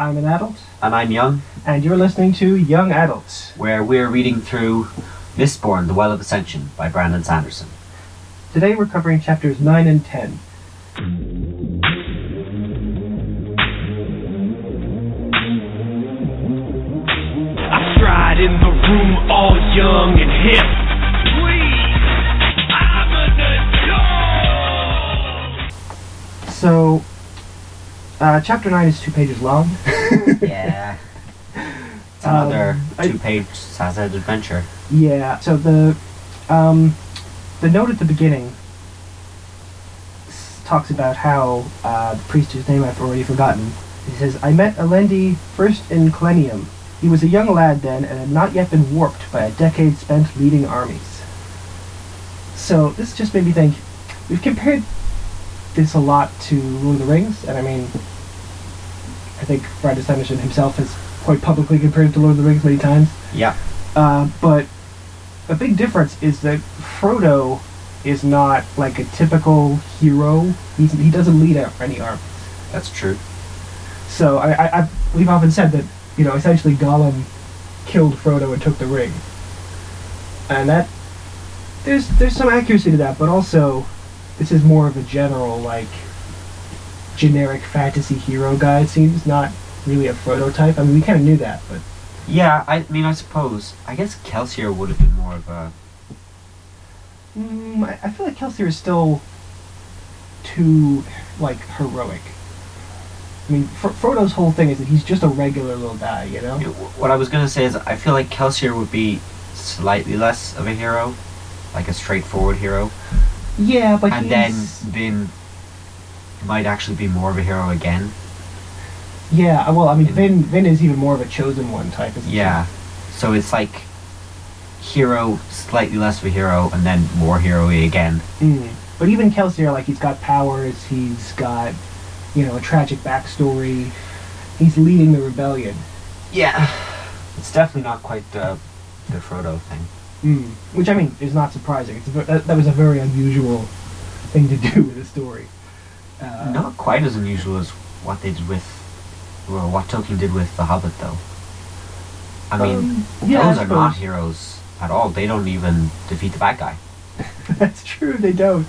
I'm an adult, And I'm Young, and you're listening to Young Adults. where we're reading through Mistborn, The Well of Ascension by Brandon Sanderson. Today we're covering chapters 9 and 10. I stride in the room all young and hip. Uh, chapter 9 is two pages long. Yeah. It's another Um, I- two-page Sazed adventure. Yeah, so the um, the note at the beginning talks about how uh, the priest whose name I've already forgotten. He says, "I met Alendi first in Khlennium. He was a young lad then, and had not yet been warped by a decade spent leading armies." So this just made me think. We've compared this a lot to Lord of the Rings, and I mean, I think Brandon Sanderson himself has quite publicly compared it to Lord of the Rings many times. Yeah. Uh, but a big difference is that Frodo is not like a typical hero. He's, he doesn't lead out any army. That's true. So I, I, I, we've often said that you know essentially Gollum killed Frodo and took the ring, and that there's there's some accuracy to that, but also this is more of a general like generic fantasy hero guy. It seems not really a Frodo type. I mean, we kind of knew that, but Yeah, I mean, I suppose. I guess Kelsier would have been more of a. Mm, I, I feel like Kelsier is still too like heroic. I mean, Fro- Frodo's whole thing is that he's just a regular little guy, you know. What I was gonna say is, I feel like Kelsier would be slightly less of a hero, like a straightforward hero, Yeah, but and then Vin might actually be more of a hero again. yeah. Well, I mean, in- Vin Vin is even more of a chosen one type. Isn't he? Yeah. So it's like hero, slightly less of a hero, and then more hero-y again. Mm. But even Kelsier, like, he's got powers. He's got, you know, a tragic backstory. He's leading the rebellion. Yeah. It's definitely not quite the the Frodo thing. Mm. Which I mean is not surprising. It's a, that, that was a very unusual thing to do with the story. Uh, Not quite as unusual as what they did with, well, what Tolkien did with The Hobbit, though. I mean, Um, yeah, those I are not heroes at all. They don't even defeat the bad guy. That's true. They don't.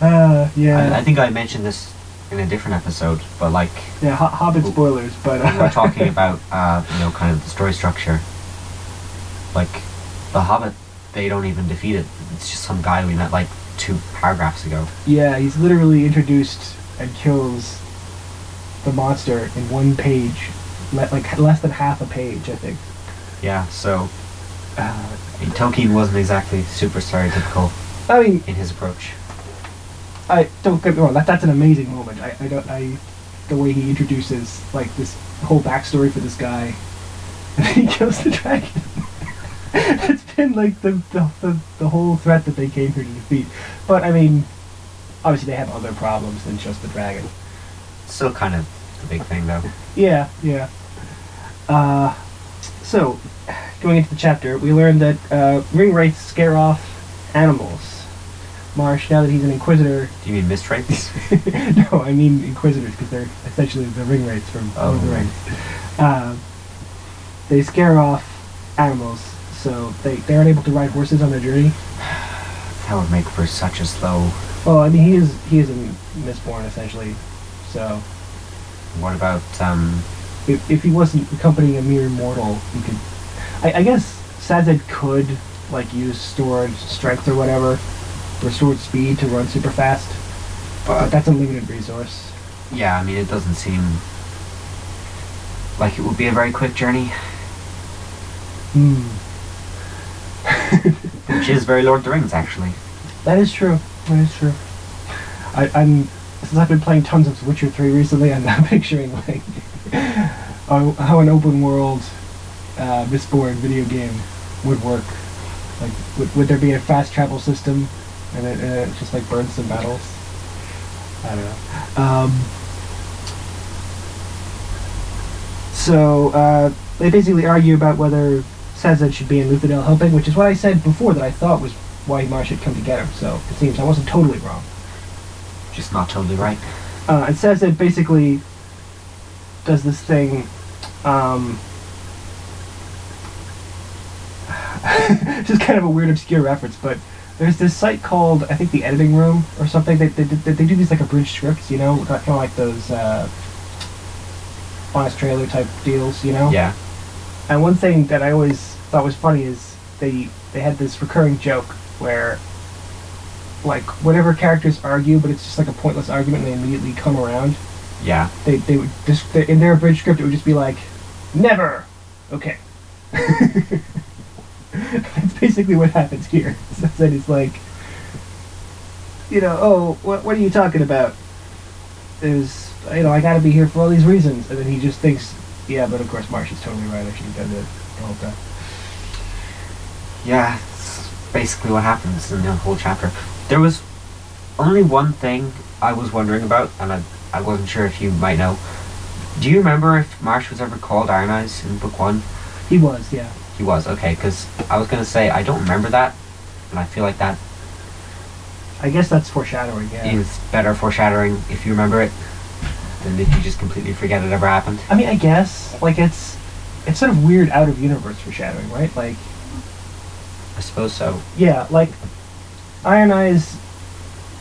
Uh, yeah, I, I think I mentioned this in a different episode, but like yeah. Ho- Hobbit spoilers, but uh, we were talking about, uh, you know, kind of the story structure. Like, The Hobbit, they don't even defeat it. It's just some guy we met like two paragraphs ago. yeah, he's literally introduced and kills the monster in one page, le- like less than half a page, I think. Yeah, so Uh, I mean, Tolkien wasn't exactly super stereotypical I mean, in his approach. I don't get me wrong. That, that's an amazing moment. I, I don't. I the way he introduces like this whole backstory for this guy, and he kills the dragon. it's been like the, the the the whole threat that they came here to defeat. But I mean, obviously they have other problems than just the dragon. Still kind of the big thing, though. Yeah, yeah. Uh, so, going into the chapter, we learned that uh, ring wraiths scare off animals. Marsh, now that he's an inquisitor, Do you mean Mistwraiths? no, I mean inquisitors because they're essentially the ring wraiths from Lord of the Oh. Rings. Uh, they scare off animals, so they, they aren't able to ride horses on their journey. that would make for such a slow. Well, I mean, he is he is a Mistborn essentially, so What about um? if, if he wasn't accompanying a mere mortal, he could. I, I guess Sazed could like use stored strength or whatever, or stored speed to run super fast, but But that's a limited resource. yeah, I mean, it doesn't seem like it would be a very quick journey, Hmm. Which is very Lord of the Rings, actually. That is true. That is true. I, I'm since I've been playing tons of Witcher Three recently. I'm now picturing like how, an open world uh, Mistborn video game would work. Like, would, would there be a fast travel system, and it, just like burns some battles? I don't know. Um, so uh, they basically argue about whether Sazed should be in Luthadel helping, which is what I said before that I thought was why Marsh had come to get him. So it seems I wasn't totally wrong. Just not totally right. Uh, it says that basically does this thing. Um, just kind of a weird, obscure reference, but there's this site called I think the Editing Room or something. They they, they, they do these like abridged scripts, you know, kind of like those uh, honest trailer type deals, you know. Yeah. And one thing that I always thought was funny is they they had this recurring joke where like whatever characters argue, but it's just like a pointless argument, and they immediately come around. Yeah. They they would just they, in their abridged script it would just be like, never. Okay. That's basically what happens here. So then it's like, you know, oh, what what are you talking about? There's, you know, I got to be here for all these reasons, and then he just thinks, yeah, but of course Marsh is totally right. I should have done it the whole time. Yeah, it's basically what happens in the whole chapter. There was only one thing I was wondering about, and I, I wasn't sure if you might know. Do you remember if Marsh was ever called Iron Eyes in book one? He was, yeah. He was, okay, because I was going to say, I don't remember that, and I feel like that I guess that's foreshadowing, is yeah. better foreshadowing if you remember it than if you just completely forget it ever happened. I mean, I guess like it's it's sort of weird out of universe foreshadowing, right? Like, I suppose so. yeah, like Iron Eyes,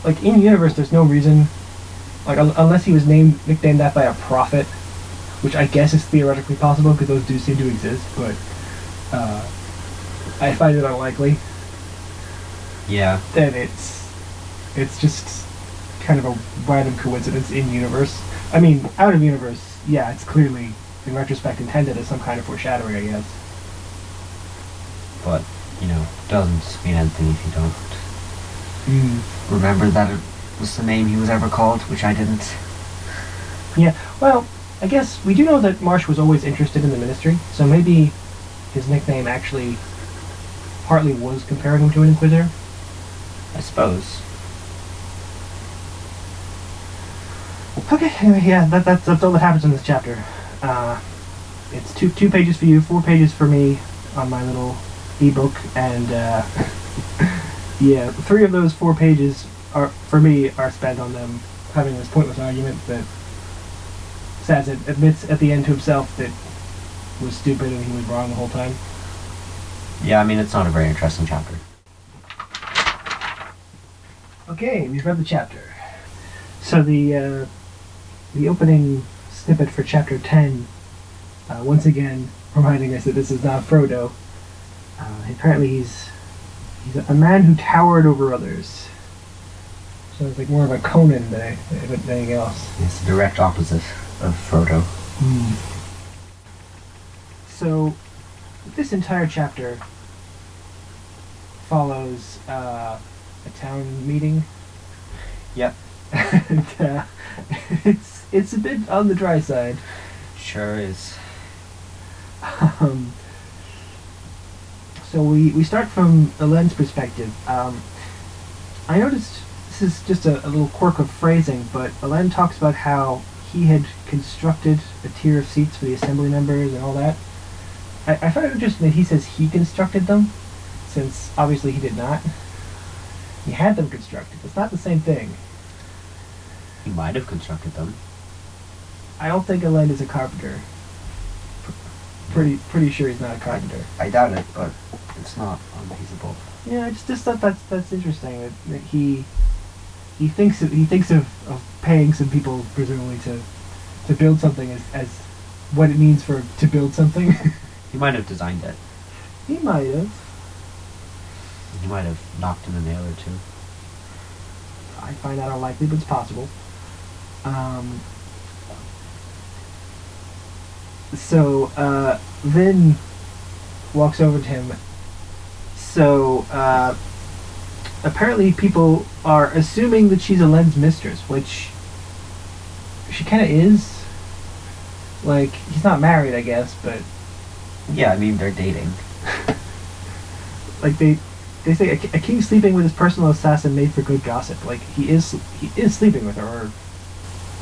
like in universe, there's no reason, like un- unless he was named nicknamed that by a prophet, which I guess is theoretically possible because those do seem to exist, but uh, I find it unlikely. Yeah. Then it's it's just kind of a random coincidence in universe. I mean, out of universe, yeah, it's clearly in retrospect intended as some kind of foreshadowing, I guess. But, you know, doesn't mean anything if you don't Mm. remember that it was the name he was ever called, which I didn't. Yeah, well, I guess we do know that Marsh was always interested in the ministry, so maybe his nickname actually partly was comparing him to an inquisitor. I suppose. Okay, anyway, yeah, that, that's, that's all that happens in this chapter. Uh, it's two two pages for you, four pages for me on my little ebook, and uh, yeah, three of those four pages are for me are spent on them having this pointless argument that Saz ad- admits at the end to himself that was stupid and he was wrong the whole time. Yeah, I mean, it's not a very interesting chapter. Okay, we've read the chapter. So the uh, the opening snippet for chapter ten, uh, once again reminding us that this is not Frodo. Uh, apparently, he's he's a man who towered over others. So it's like more of a Conan than, anything else. It's the direct opposite of Frodo. So this entire chapter follows uh, a town meeting. Yep. and uh, it's it's a bit on the dry side. Sure is. Um, so we, we start from Elend's perspective. Um, I noticed this is just a, a little quirk of phrasing, but Elend talks about how he had constructed a tier of seats for the assembly members and all that. I, I find it interesting that he says he constructed them, since obviously he did not. He had them constructed. It's not the same thing. He might have constructed them. I don't think Elend is a carpenter. P- Pretty pretty sure he's not a carpenter. I doubt it, but it's not unfeasible. Yeah, I just, just thought that's that's interesting that, that he he thinks of, he thinks of, of paying some people presumably to to build something as, as what it means for to build something. He might have designed it. he might have. He might have knocked in a nail or two. I find that unlikely, but it's possible. Um, so uh, Vin walks over to him. So uh, apparently, people are assuming that she's Elend's mistress, which she kind of is. Like he's not married, I guess, but Yeah, I mean, they're dating. like they they say a, a king sleeping with his personal assassin made for good gossip. Like he is he is sleeping with her, or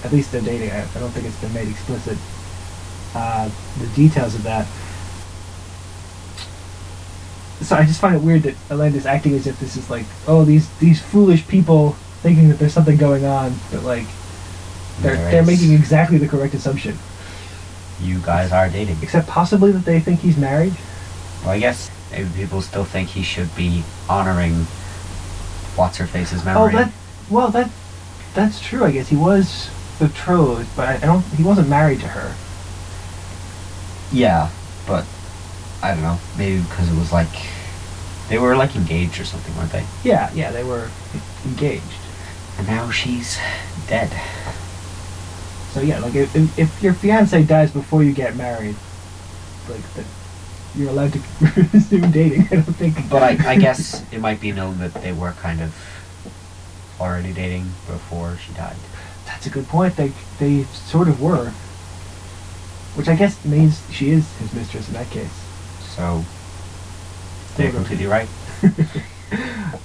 at least they're dating. I, I don't think it's been made explicit. Uh, the details of that. So I just find it weird that Elend is acting as if this is like, oh, these these foolish people thinking that there's something going on, but like they're There they're making exactly the correct assumption. you guys are dating. Except possibly that they think he's married. Well, I guess maybe people still think he should be honoring what's her face's memory. Oh, that. Well, that. That's true. I guess he was betrothed, but I don't. He wasn't married to her. Yeah, but I don't know. Maybe because it was like they were like engaged or something, weren't they? Yeah, yeah, they were engaged. And now she's dead. So yeah, like if, if, if your fiance dies before you get married, like that, you're allowed to resume dating. I don't think. But I, I guess it might be known that they were kind of already dating before she died. that's a good point. They they sort of were, which I guess means she is his mistress in that case. So they're completely right.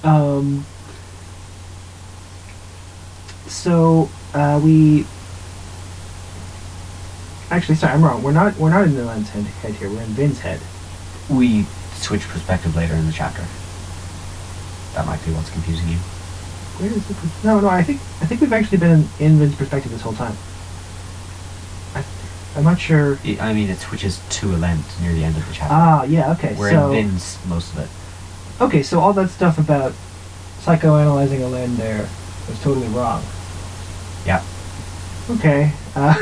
Um. So uh, we. Actually, sorry, I'm wrong. We're not. We're not in Elend's head, head here. We're in Vin's head. We switch perspective later in the chapter. That might be what's confusing you. Where is it? No, no. I think I think we've actually been in, in Vin's perspective this whole time. I'm not sure. I I mean, it switches to Elend near the end of the chapter. Ah, yeah. Okay. We're so in Vin's most of it. okay, so all that stuff about psychoanalyzing Elend there was totally wrong. Yeah. Okay. Uh,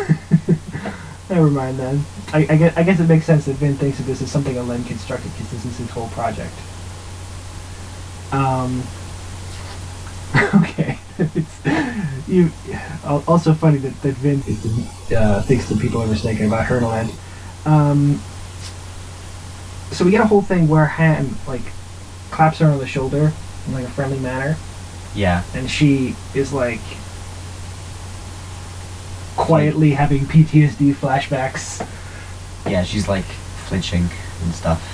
never mind then. I, I, guess, I guess it makes sense that Vin thinks that this is something a Elend constructed because this is his whole project. Um. Okay. it's, you. Also funny that, that Vin uh, thinks that people are mistaken about her and Elend. Um. So we get a whole thing where Ham like claps her on the shoulder in like a friendly manner Yeah. and she is like quietly having PTSD flashbacks. Yeah, she's like flinching and stuff.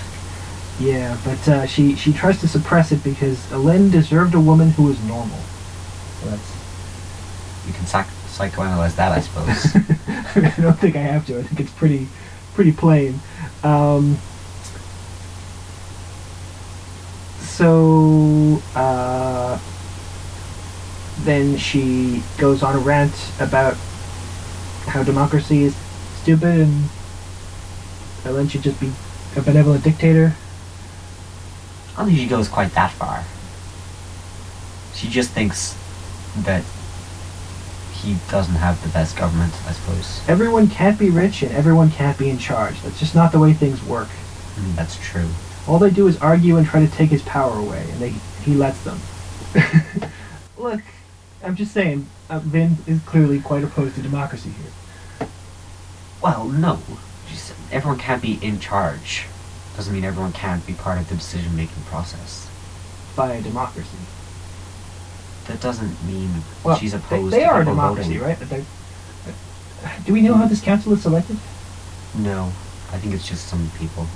Yeah, but uh, she she tries to suppress it because Elend deserved a woman who was normal. So that's. You can psych- psychoanalyze that, I suppose. I don't think I have to. I think it's pretty pretty plain. Um, so uh, then she goes on a rant about how democracy is stupid and Elend should just be a benevolent dictator. I don't think she goes quite that far. She just thinks that he doesn't have the best government, I suppose. Everyone can't be rich and everyone can't be in charge. That's just not the way things work. Mm, that's true. All they do is argue and try to take his power away, and they he lets them. Look, I'm just saying, uh, Vin is clearly quite opposed to democracy here. Well, no. Just, everyone can't be in charge. Doesn't mean everyone can't be part of the decision making process. By a democracy. That doesn't mean Well, she's they, opposed they to are a democracy, voting. right? But they- uh, do we know how this council is selected? No, I think it's just some people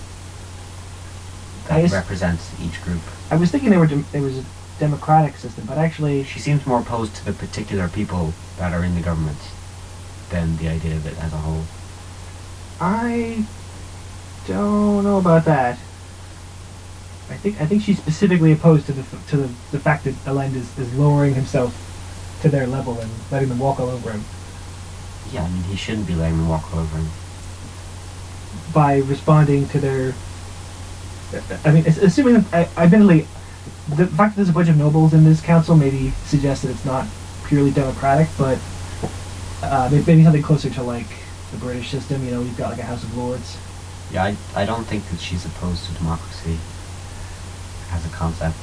that just- represent each group. I was thinking they were dem- there was a democratic system, but actually, She seems more opposed to the particular people that are in the government than the idea of it as a whole. I don't know about that. I think I think she's specifically opposed to the to the, the fact that Elend is, is lowering himself to their level and letting them walk all over him Yeah, I mean, he shouldn't be letting them walk all over him. by responding to their. I mean, assuming I, admittedly, the fact that there's a bunch of nobles in this council maybe suggests that it's not purely democratic, but uh, maybe something closer to like the British system. You know, you've got like a House of Lords. Yeah, I, I don't think that she's opposed to democracy as a concept.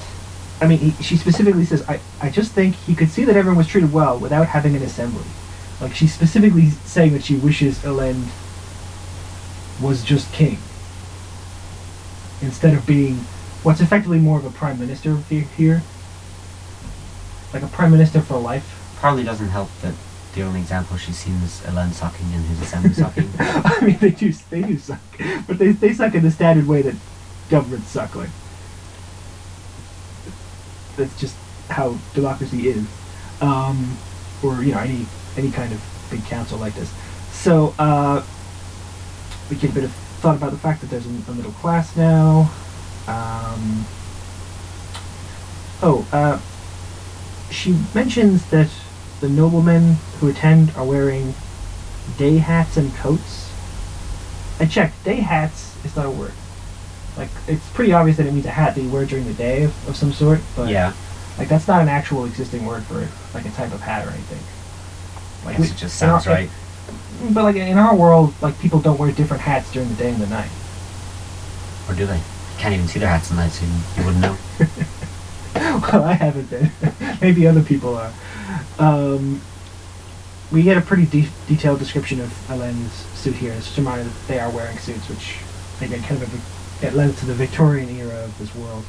I mean, he, she specifically says, I, I just think he could see that everyone was treated well without having an assembly. Like, she's specifically saying that she wishes Elend was just king. Instead of being what's effectively more of a prime minister here. Like a prime minister for life. Probably doesn't help that the only example she's seen is Elend sucking and his assembly sucking. I mean, they do, they do suck. But they, they suck in the standard way that governments suck. Like, that's just how democracy is. Um, or, you know, any, any kind of big council like this. So, uh, we get a bit of thought about the fact that there's a, middle class now. Um, oh, uh, she mentions that the noblemen who attend are wearing day hats and coats. I checked. Day hats is not a word. Like it's pretty obvious that it means a hat that you wear during the day of, of some sort, but yeah. like that's not an actual existing word for like a type of hat or anything. Like Guess we- it just in our- sounds right. But like in our world, like people don't wear different hats during the day and the night. Or do they? Can't even see their hats at night, so you, wouldn't know. well, I haven't been. Maybe other people are. Um, we get a pretty de- detailed description of Elend's suit here. It's just a reminder that they are wearing suits, which again kind of it led to the Victorian era of this world.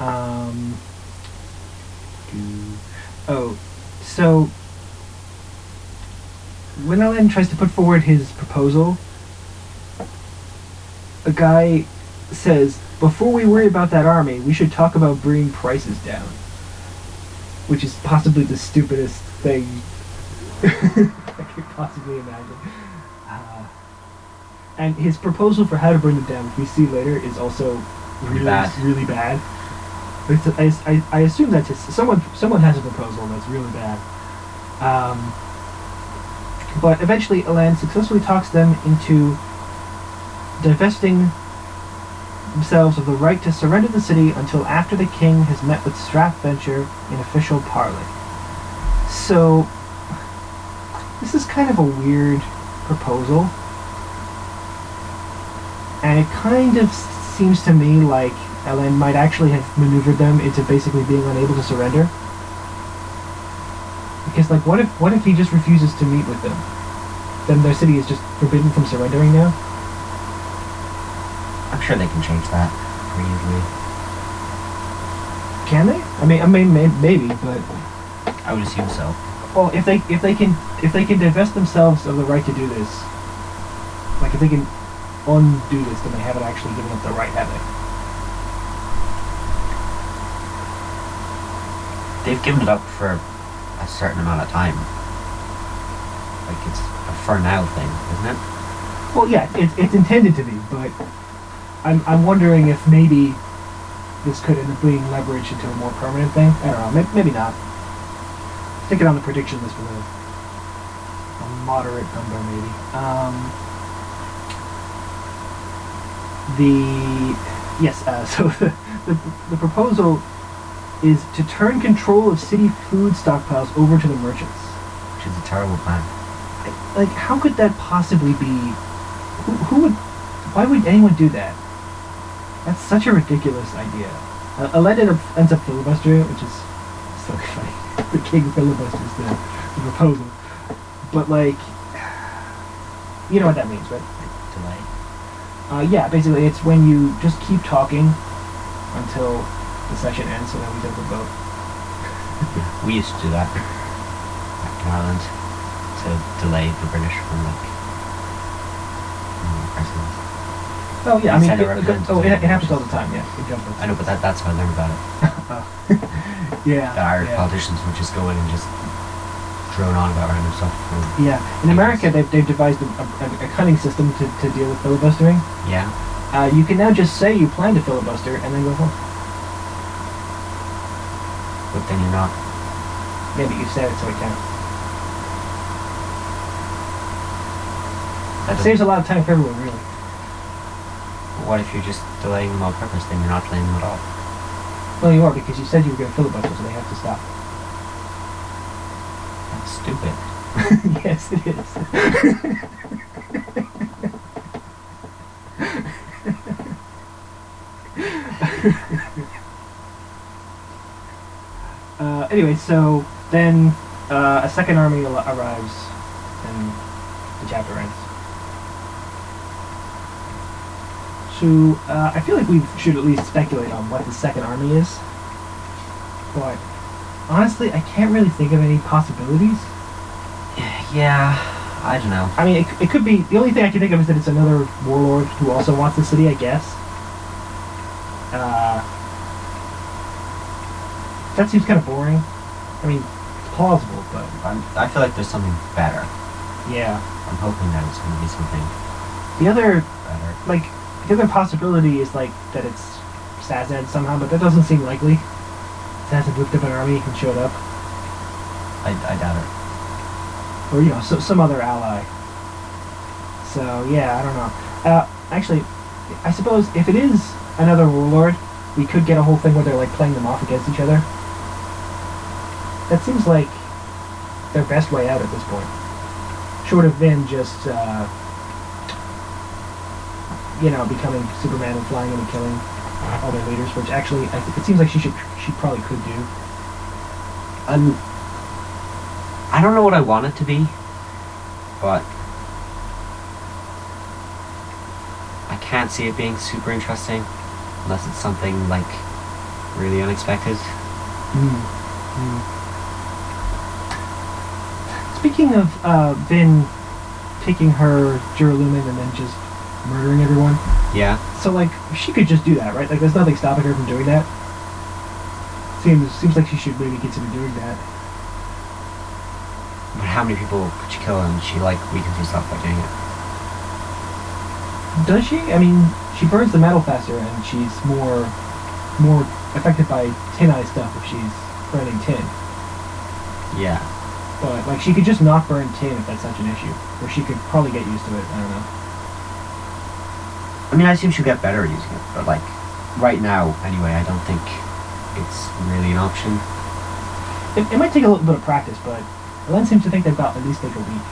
Um, oh, so when Elend tries to put forward his proposal, a guy says, before we worry about that army, we should talk about bringing prices down. Which is possibly the stupidest thing I could possibly imagine. And his proposal for how to bring them down, which we see later, is also really Bad. Really bad. I, I, I assume that's his, someone someone has a proposal that's really bad. Um, but eventually, Elend successfully talks them into divesting themselves of the right to surrender the city until after the king has met with Straff Venture in official parley. So, this is kind of a weird proposal. And it kind of seems to me like Elend might actually have maneuvered them into basically being unable to surrender. Because, like, what if what if he just refuses to meet with them? Then their city is just forbidden from surrendering now. I'm sure they can change that pretty easily. Can they? I mean, I mean, may, maybe, but I would assume so. well, if they if they can if they can divest themselves of the right to do this, like if they can undo this, then they haven't actually given up the right, have they? They've given it up for a certain amount of time. Like it's a for now thing, isn't it? Well, yeah, it's it's intended to be, but I'm I'm wondering if maybe this could end up being leveraged into a more permanent thing. I don't know, maybe, maybe not. Stick it on the prediction list with a, a moderate number, maybe. Um, the yes, uh, so the, the the proposal is to turn control of city food stockpiles over to the merchants. Which is a terrible plan. Like, how could that possibly be? Who, who would? Why would anyone do that? That's such a ridiculous idea. Uh, Elend ends up, ends up filibustering, it, which is so funny. the king filibusters the, the proposal, but like, you know what that means, right? Uh, yeah, basically, it's when you just keep talking until the session ends, so then we don't vote. We used to do that back in Ireland to delay the British from like from the president. Oh yeah, I mean, it, it- oh, it, it happens all the time. Yeah, I know, but that, that's how I learned about it. yeah, the Irish yeah. politicians would just go in and just drone on about random stuff. Yeah, in America they've, they've devised a, a, a cunning system to, to deal with filibustering. yeah. Uh, you can now just say you plan to filibuster and then go home. But then you're not. Maybe you said it so it counts. That It saves a lot of time for everyone, really. What if you're just delaying them on purpose? Then you're not delaying them at all. Well, you are because you said you were going to filibuster, so they have to stop. Stupid. yes, it is. uh, anyway, so then uh, a second army al- arrives, and the chapter ends. So uh, I feel like we should at least speculate on what the second army is, but honestly, I can't really think of any possibilities. Yeah, I don't know. I mean, it, it could be. The only thing I can think of is that it's another warlord who also wants the city, I guess. Uh, that seems kind of boring. I mean, it's plausible, but I'm, I feel like there's something better. yeah. I'm hoping that it's going to be something The other, better. like, the other possibility is like that it's Sazed somehow, but that doesn't seem likely. Sazed whipped up an army and showed up, I, I doubt it. or you know, so, some other ally. So yeah, I don't know. Uh, actually, I suppose if it is another warlord, we could get a whole thing where they're like playing them off against each other. That seems like their best way out at this point. Short of Vin just, uh, you know, becoming Superman and flying in and killing all their leaders, which actually I th- it seems like she should she probably could do. I'm. I don't know what I want it to be, but I can't see it being super interesting unless it's something like really unexpected. Speaking of uh, Vin taking her Juralumin and then just murdering everyone, Yeah. so like she could just do that, right? Like there's nothing stopping her from doing that. Seems seems like she should maybe consider doing that. But how many people could she kill and she like weakens herself by doing it? Does she? I mean, she burns the metal faster, and she's more more affected by tin eye stuff if she's burning tin. Yeah. But like she could just not burn tin if that's such an issue, or she could probably get used to it. I don't know. I mean, I assume she'll get better at using it, but like right now, anyway, I don't think it's really an option. It, it might take a little bit of practice, but Elend seems to think they've got at least like a week.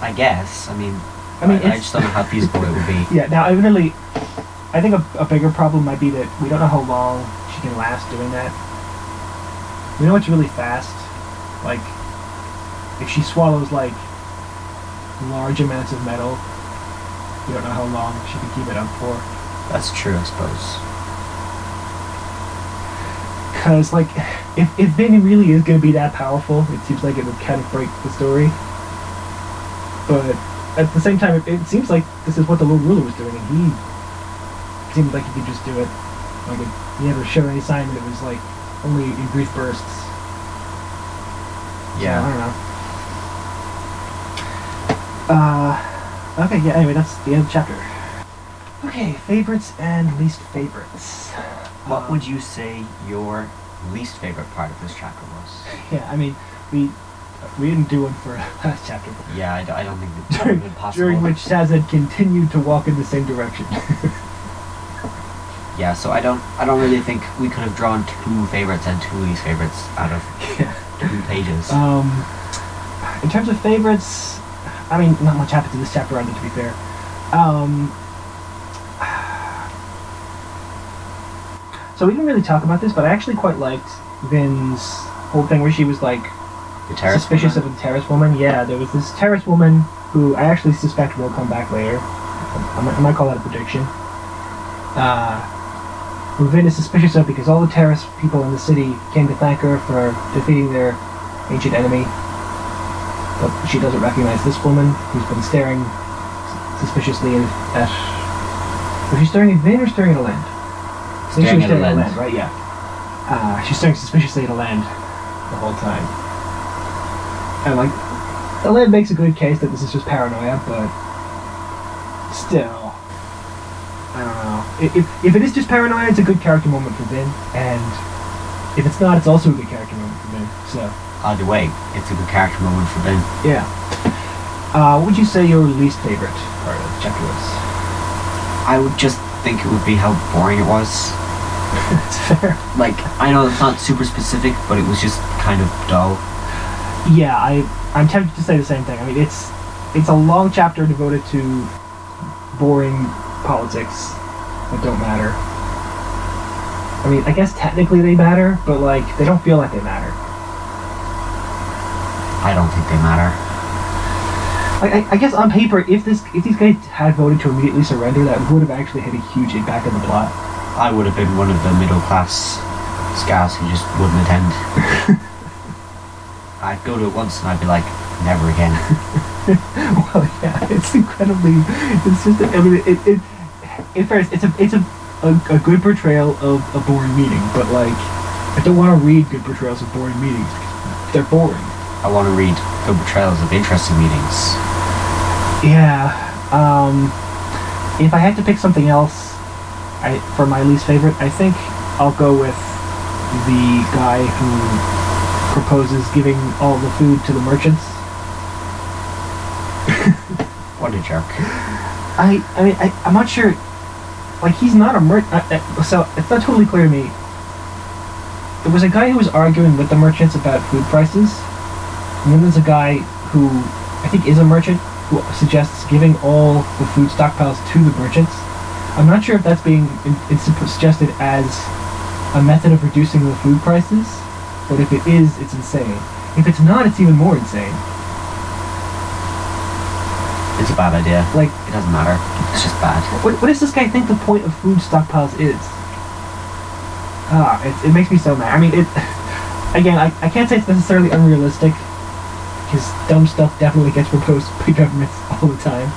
I guess. I mean, I mean, I, I just don't know how feasible it would be. Yeah. Now, evidently, I think a, a bigger problem might be that we don't know how long she can last doing that. We know it's really fast. Like, if she swallows like large amounts of metal, we don't know how long she can keep it up for. That's true, I suppose. Because, like, if, if Vinny really is going to be that powerful, it seems like it would kind of break the story. But at the same time, it, it seems like this is what the Lord Ruler was doing, and he seemed like he could just do it. Like, it, he never showed any sign that it was, like, only in brief bursts. So, I don't know. Uh, okay, yeah, anyway, that's the end of the chapter. Okay, favorites and least favorites. What Um, would you say your least favorite part of this chapter was? Yeah, I mean, we we didn't do one for last chapter, Yeah, I, d- I don't think that during, have been possible. during which Sazed continued to walk in the same direction. Yeah, so I don't I don't really think we could have drawn two favorites and two least favorites out of yeah. two pages. Um, in terms of favorites, I mean, not much happened to this chapter either, to be fair. Um, so we didn't really talk about this, but I actually quite liked Vin's whole thing where she was like the suspicious woman? of a Terris woman. Yeah, there was this Terris woman who I actually suspect will come back later. I might, I might call that a prediction. Uh, who Vin is suspicious of because all the Terris people in the city came to thank her for defeating their ancient enemy. But she doesn't recognize this woman who's been staring suspiciously at. Was she staring at Vin or staring at Elend? I think she Staring was at staring at Elend. Elend, right? Yeah. Uh, she's staring suspiciously at Elend the whole time. And like, Elend makes a good case that this is just paranoia, but still, I don't know. If, if it is just paranoia, it's a good character moment for Vin, and if it's not, it's also a good character moment for Vin. So, Either way, it's a good character moment for Ben. yeah. Uh, what would you say your least favorite part of the chapter was? I would just think it would be how boring it was. it's fair. Like, I know it's not super specific, but it was just kind of dull. Yeah, I I'm tempted to say the same thing. I mean, it's it's a long chapter devoted to boring politics that don't matter. I mean, I guess technically they matter, but like they don't feel like they matter. I don't think they matter. Like, I, I guess on paper, if this if these guys had voted to immediately surrender, that would have actually had a huge impact on the plot. I would have been one of the middle class scouts who just wouldn't attend. I'd go to it once and I'd be like, never again. well, yeah, it's incredibly. It's just. I mean, it. it in fairness, it's a it's a, a, a good portrayal of a boring meeting, but like, I don't want to read good portrayals of boring meetings. They're boring. I want to read the portrayals of interesting meetings. Yeah. Um, if I had to pick something else, I for my least favorite, I think I'll go with the guy who proposes giving all the food to the merchants. What a jerk. I, I mean, I, I'm not sure. Like, he's not a mer. Uh, uh, so it's not totally clear to me. There was a guy who was arguing with the merchants about food prices, and then there's a guy who I think is a merchant who suggests giving all the food stockpiles to the merchants. I'm not sure if that's being it's suggested as a method of reducing the food prices, but if it is, it's insane. If it's not, it's even more insane. It's a bad idea. Like, It doesn't matter. It's just bad. What, what does this guy think the point of food stockpiles is? Ah, it, it makes me so mad. I mean, it. Again, I, I can't say it's necessarily unrealistic, because dumb stuff definitely gets proposed by governments all the time,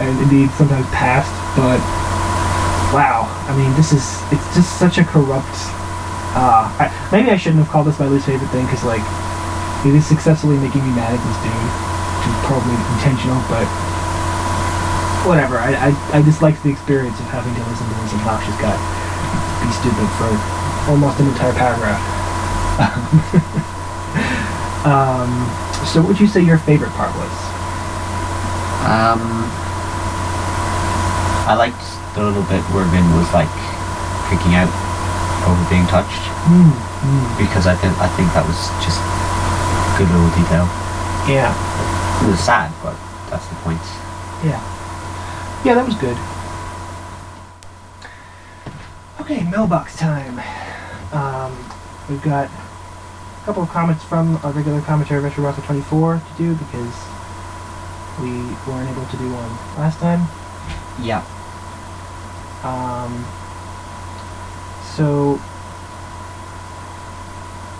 and indeed sometimes passed. But wow, I mean, this is it's just such a corrupt. Uh, I, maybe I shouldn't have called this my least favorite thing, because like it is successfully making me mad at this dude, which is probably intentional, but whatever. I, I, I dislike the experience of having to listen to this obnoxious guy be stupid for almost an entire paragraph. um, so, what would you say your favorite part was? Um, I liked the little bit where Vin was like freaking out over being touched Mm, mm, because I think I think that was just good little detail. yeah, It was sad, but that's the point. yeah, yeah. That was good. Okay, mailbox time. Um, we've got a couple of comments from our regular commentary Retro Russell 24 to do because we weren't able to do one last time. Yeah. Um, so,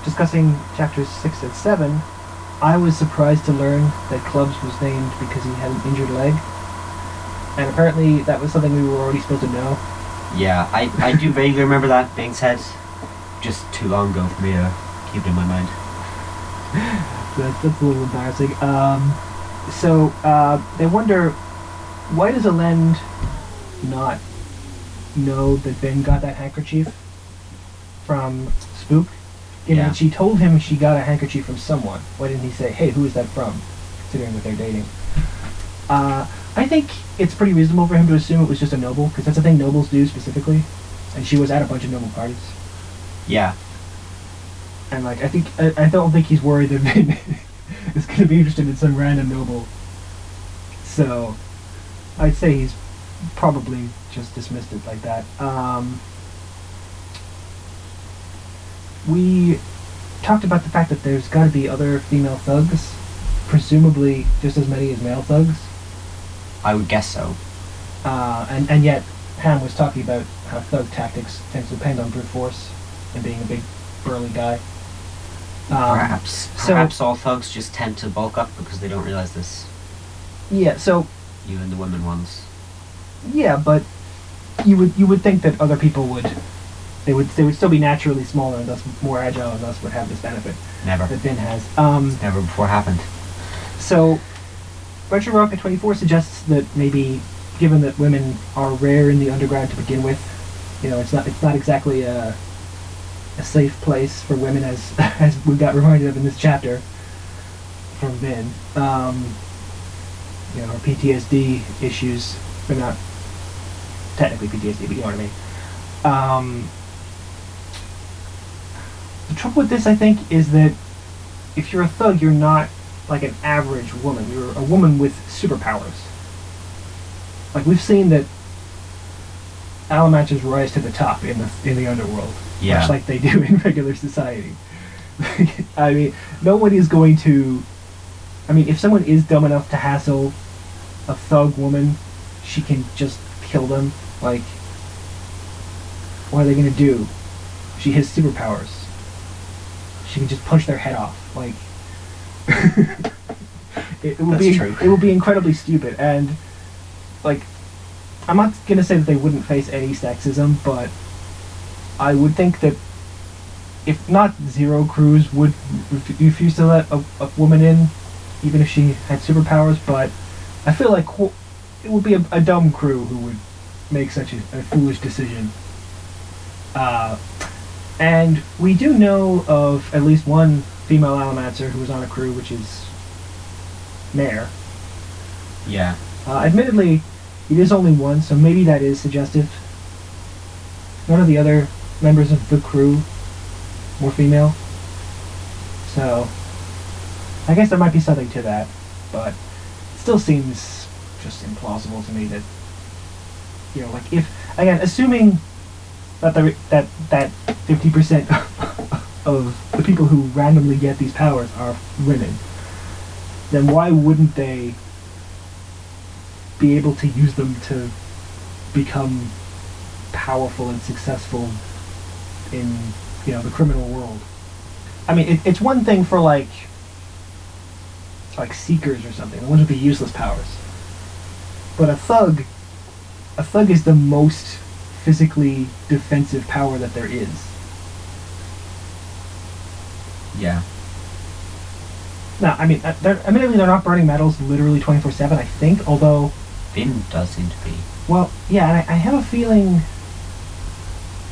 discussing chapters 6 and 7, I was surprised to learn that Clubs was named because he had an injured leg. And apparently that was something we were already supposed to know. Yeah, I, I do vaguely remember that being said. Just too long ago for me to keep it in my mind. That, that's a little embarrassing. Um, so, uh, they wonder, why does Elend not know that Ben got that handkerchief from Spook? Given Yeah. that she told him she got a handkerchief from someone. Why didn't he say, hey, who is that from? Considering that they're dating. Uh, I think it's pretty reasonable for him to assume it was just a noble, because that's the thing nobles do specifically. And she was at a bunch of noble parties. Yeah. And like, I think I, I don't think he's worried that Vin is going to be interested in some random noble. So, I'd say he's probably just dismissed it like that. Um, we talked about the fact that there's got to be other female thugs, presumably just as many as male thugs. I would guess so. Uh, and, and yet, Ham was talking about how thug tactics tends to depend on brute force and being a big, burly guy. Um, Perhaps. so- Perhaps all thugs just tend to bulk up because they don't realize this. Yeah, so Even the women ones. Yeah, but you would you would think that other people would they would they would still be naturally smaller and thus more agile and thus would have this benefit Never. that Vin has. Um, Never before happened. so Retro Rocket 24 suggests that maybe given that women are rare in the underground to begin with, you know, it's not it's not exactly a a safe place for women as as we got reminded of in this chapter from Vin. Um, you know, her PTSD issues. They're not technically PTSD, but you know what I mean. Um, the trouble with this, I think, is that if you're a thug, you're not like an average woman. You're a woman with superpowers. Like we've seen that Allomancers rise to the top in the in the underworld, Yeah. much like they do in regular society. I mean, nobody's going to. I mean, if someone is dumb enough to hassle a thug woman, she can just kill them. Like, what are they gonna do? She has superpowers. She can just punch their head off. Like, it, it will That's be true. it will be incredibly stupid. And like, I'm not gonna say that they wouldn't face any sexism, but I would think that if not zero crews would ref- refuse to let a, a woman in, even if she had superpowers. But I feel like qu- it would be a, a dumb crew who would make such a, a foolish decision. Uh, and we do know of at least one female Allomancer who was on a crew, which is Mare. Yeah. Uh, admittedly, it is only one, so maybe that is suggestive. None of the other members of the crew were female. So, I guess there might be something to that, but it still seems just implausible to me that, you know, like if, again, assuming that the, that, that 50% of the people who randomly get these powers are women, then why wouldn't they be able to use them to become powerful and successful in you know the criminal world? I mean, it, it's one thing for like like seekers or something, the ones with the useless powers. But a thug, a thug is the most physically defensive power that there is. Yeah. Now, I mean, uh, they're, admittedly, they're not burning metals literally 24 7, I think, although, Vin does seem to be. well, yeah, and I, I have a feeling.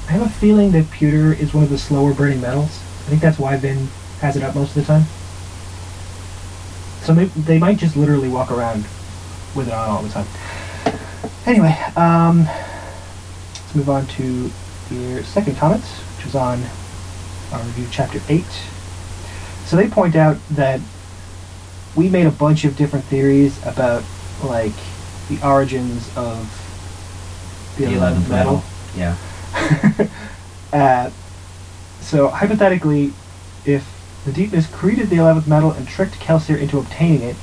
I have a feeling that pewter is one of the slower burning metals. I think that's why Vin has it up most of the time. So maybe they might just literally walk around with it on all the time. Anyway, um, let's move on to your second comment, which was on our review chapter 8. So they point out that we made a bunch of different theories about, like, the origins of the, 11th metal. Yeah. uh, so hypothetically, if the Deepness created the 11th metal and tricked Kelsier into obtaining it,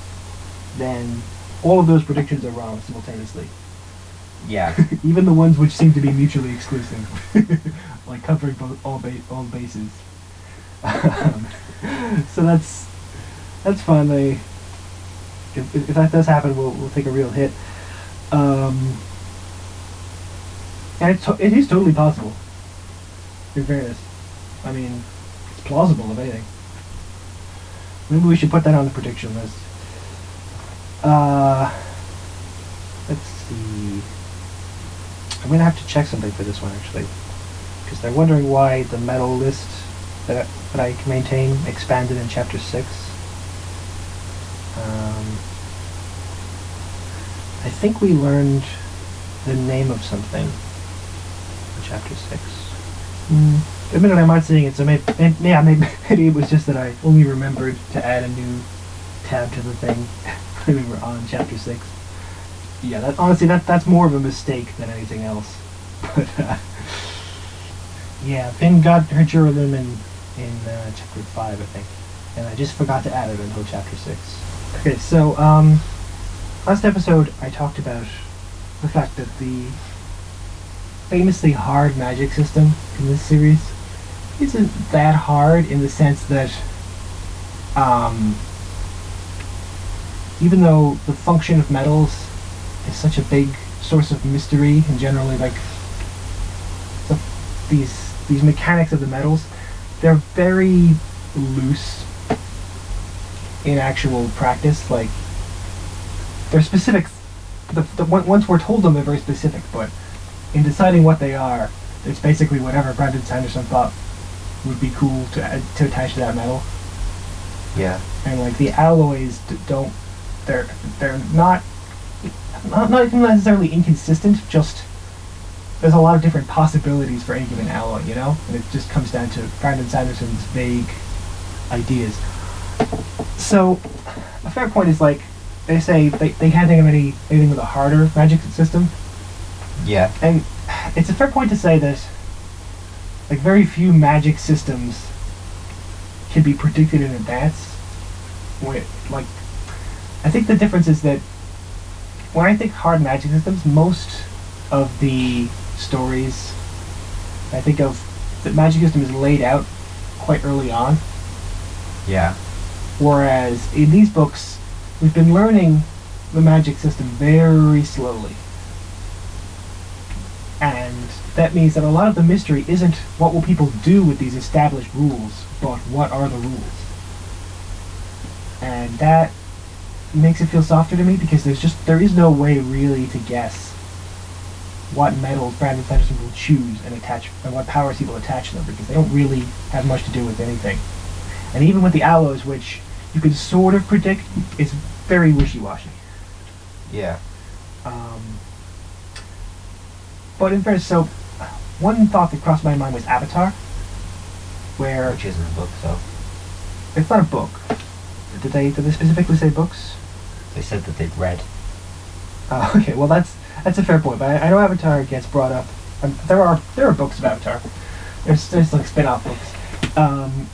then all of those predictions are wrong simultaneously. Yeah. Even the ones which seem to be mutually exclusive, like covering both all ba- all bases. Um, so that's that's fun. They if, if that does happen, we'll we'll take a real hit. Um, and it's it is totally possible. In fairness, I mean, it's plausible if anything. Maybe we should put that on the prediction list. Uh, let's see. I'm gonna have to check something for this one actually, because they're wondering why the metal list that that I maintain expanded in chapter six. I think we learned the name of something in chapter six. Mm. Admitted I'm not seeing it, so maybe, yeah, maybe, maybe it was just that I only remembered to add a new tab to the thing we were on chapter six. Yeah, that honestly, that that's more of a mistake than anything else. But uh, yeah, Vin got her duralumin in in uh, chapter five, I think, and I just forgot to add it until chapter six. Okay, so um, last episode I talked about the fact that the famously hard magic system in this series isn't that hard in the sense that um, even though the function of metals is such a big source of mystery and generally like the, these these mechanics of the metals they're very loose in actual practice like they're specific. The, the, on- once we're told them they're very specific but in deciding what they are it's basically whatever Brandon Sanderson thought would be cool to add, to attach to that metal. Yeah. and like the alloys d- don't they're they're not not, not even necessarily inconsistent just there's a lot of different possibilities for any given alloy you know? And it just comes down to Brandon Sanderson's vague ideas. So a fair point is like they say they, they can't think of any anything with a harder magic system Yeah. and it's a fair point to say that like very few magic systems can be predicted in advance. Where, like, I think the difference is that when I think hard magic systems, most of the stories I think of the magic system is laid out quite early on. Yeah. Whereas in these books, we've been learning the magic system very slowly. And that means that a lot of the mystery isn't what will people do with these established rules, but what are the rules. And that makes it feel softer to me because there's just there is no way really to guess what metals Brandon Sanderson will choose and attach and what powers he will attach them because they don't really have much to do with anything. And even with the alloys, which you can sort of predict, it's very wishy-washy. Yeah. Um, but in fairness, so one thought that crossed my mind was Avatar, where Which isn't a book, so it's not a book. Did they did they specifically say books? they said that they'd read. Uh, okay, well that's that's a fair point. But I, I know Avatar gets brought up. Um, there are there are books of Avatar. There's there's like spin-off books. Um,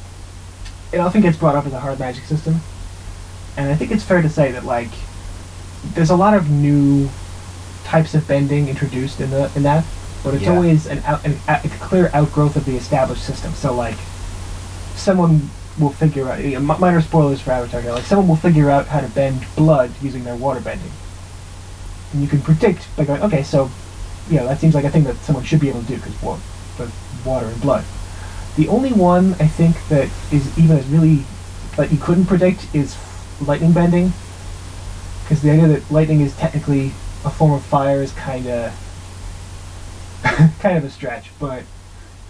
it often gets brought up as a hard magic system, and I think it's fair to say that like there's a lot of new types of bending introduced in the in that, but it's Yeah. always an, out, an a clear outgrowth of the established system. So like someone will figure out you know, minor spoilers for Avatar. Like someone will figure out how to bend blood using their water bending and you can predict by going, okay, so you know that seems like a thing that someone should be able to do because wa- but water and blood. The only one I think that is even as really that you couldn't predict is lightning bending, because the idea that lightning is technically a form of fire is kind of kind of a stretch. But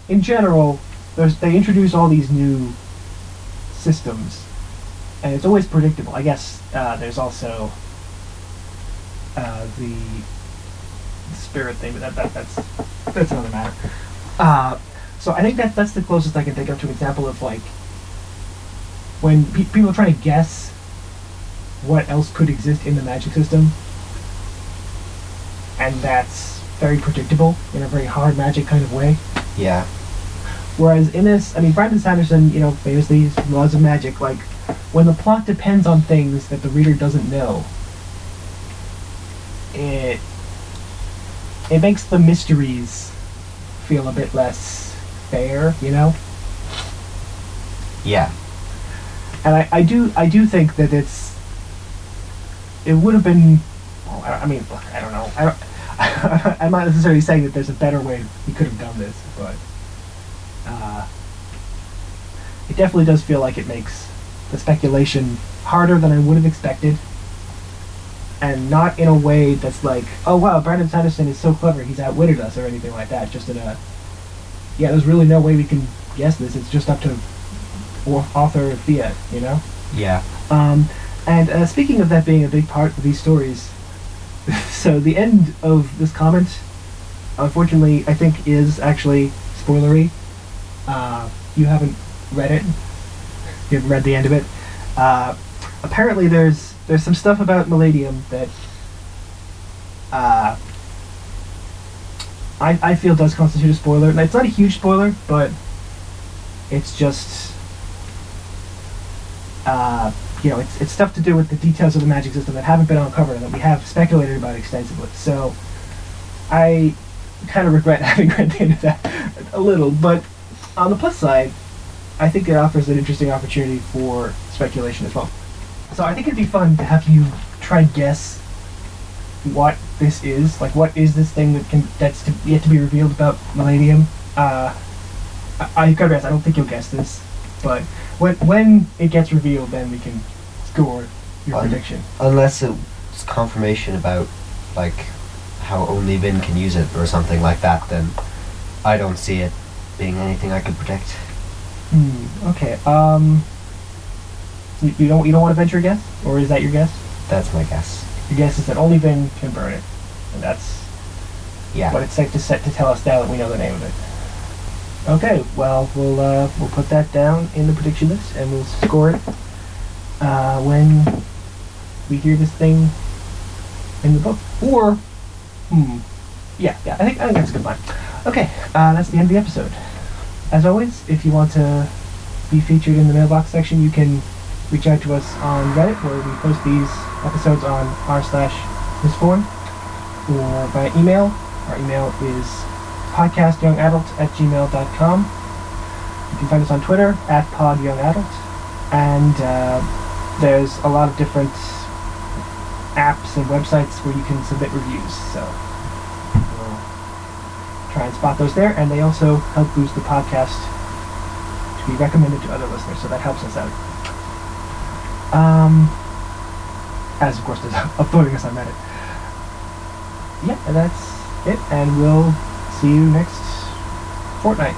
in general, they introduce all these new systems, and it's always predictable. I guess uh, there's also uh, the spirit thing, but that, that that's that's another matter. Uh, so I think that that's the closest I can think of to an example of like when pe- people are trying to guess what else could exist in the magic system, and that's very predictable in a very hard magic kind of way. Yeah. Whereas in this, I mean, Brandon Sanderson, you know, famously laws of magic, like when the plot depends on things that the reader doesn't know, it it makes the mysteries feel a bit less fair, you know. Yeah. And I, I do I do think that it's it would have been. Well, I, I mean, look, I don't know. I don't, I'm not necessarily saying that there's a better way we could have done this, but uh, it definitely does feel like it makes the speculation harder than I would have expected, and not in a way that's like, oh wow, Brandon Sanderson is so clever, he's outwitted us or anything like that. Just in a, yeah, there's really no way we can guess this. It's just up to author fiat, you know. Yeah. Um, and uh, speaking of that being a big part of these stories, so the end of this comment, unfortunately, I think is actually spoilery. Uh, you haven't read it. You haven't read the end of it. Uh, apparently, there's there's some stuff about Malatium that uh, I I feel does constitute a spoiler. And it's not a huge spoiler, but it's just uh, you know, it's, it's stuff to do with the details of the magic system that haven't been uncovered and that we have speculated about extensively. So I kind of regret having read the end of that a little, but on the plus side, I think it offers an interesting opportunity for speculation as well. So I think it'd be fun to have you try and guess what this is. Like, what is this thing that can that's to, yet to be revealed about Malatium? Uh, I, I gotta be honest, I don't think you'll guess this, but when when it gets revealed, then we can score your Un- prediction. Unless it's confirmation about like how only Vin can use it or something like that, then I don't see it being anything I could predict. Hmm. Okay. Um. You, you don't you don't want to venture a guess, or is that your guess? That's my guess. Guess is that only Vin can burn it, and that's Yeah. what it's safe to set to tell us now that we know the name of it. Okay, well we'll uh, we'll put that down in the prediction list and we'll score it uh, when we hear this thing in the book. Or, hmm, yeah, yeah, I think I think that's a good line. Okay, uh, that's the end of the episode. As always, if you want to be featured in the mailbox section, you can reach out to us on Reddit where we post these episodes on r slash Mistborn or by email. Our email is podcastyoungadult at gmail.com. You can find us on Twitter at podyoungadult. And uh, there's a lot of different apps and websites where you can submit reviews. So we'll try and spot those there. And they also help boost the podcast to be recommended to other listeners. So that helps us out. Um, as of course uploading us on Reddit. Yeah, that's it, and we'll see you next fortnight.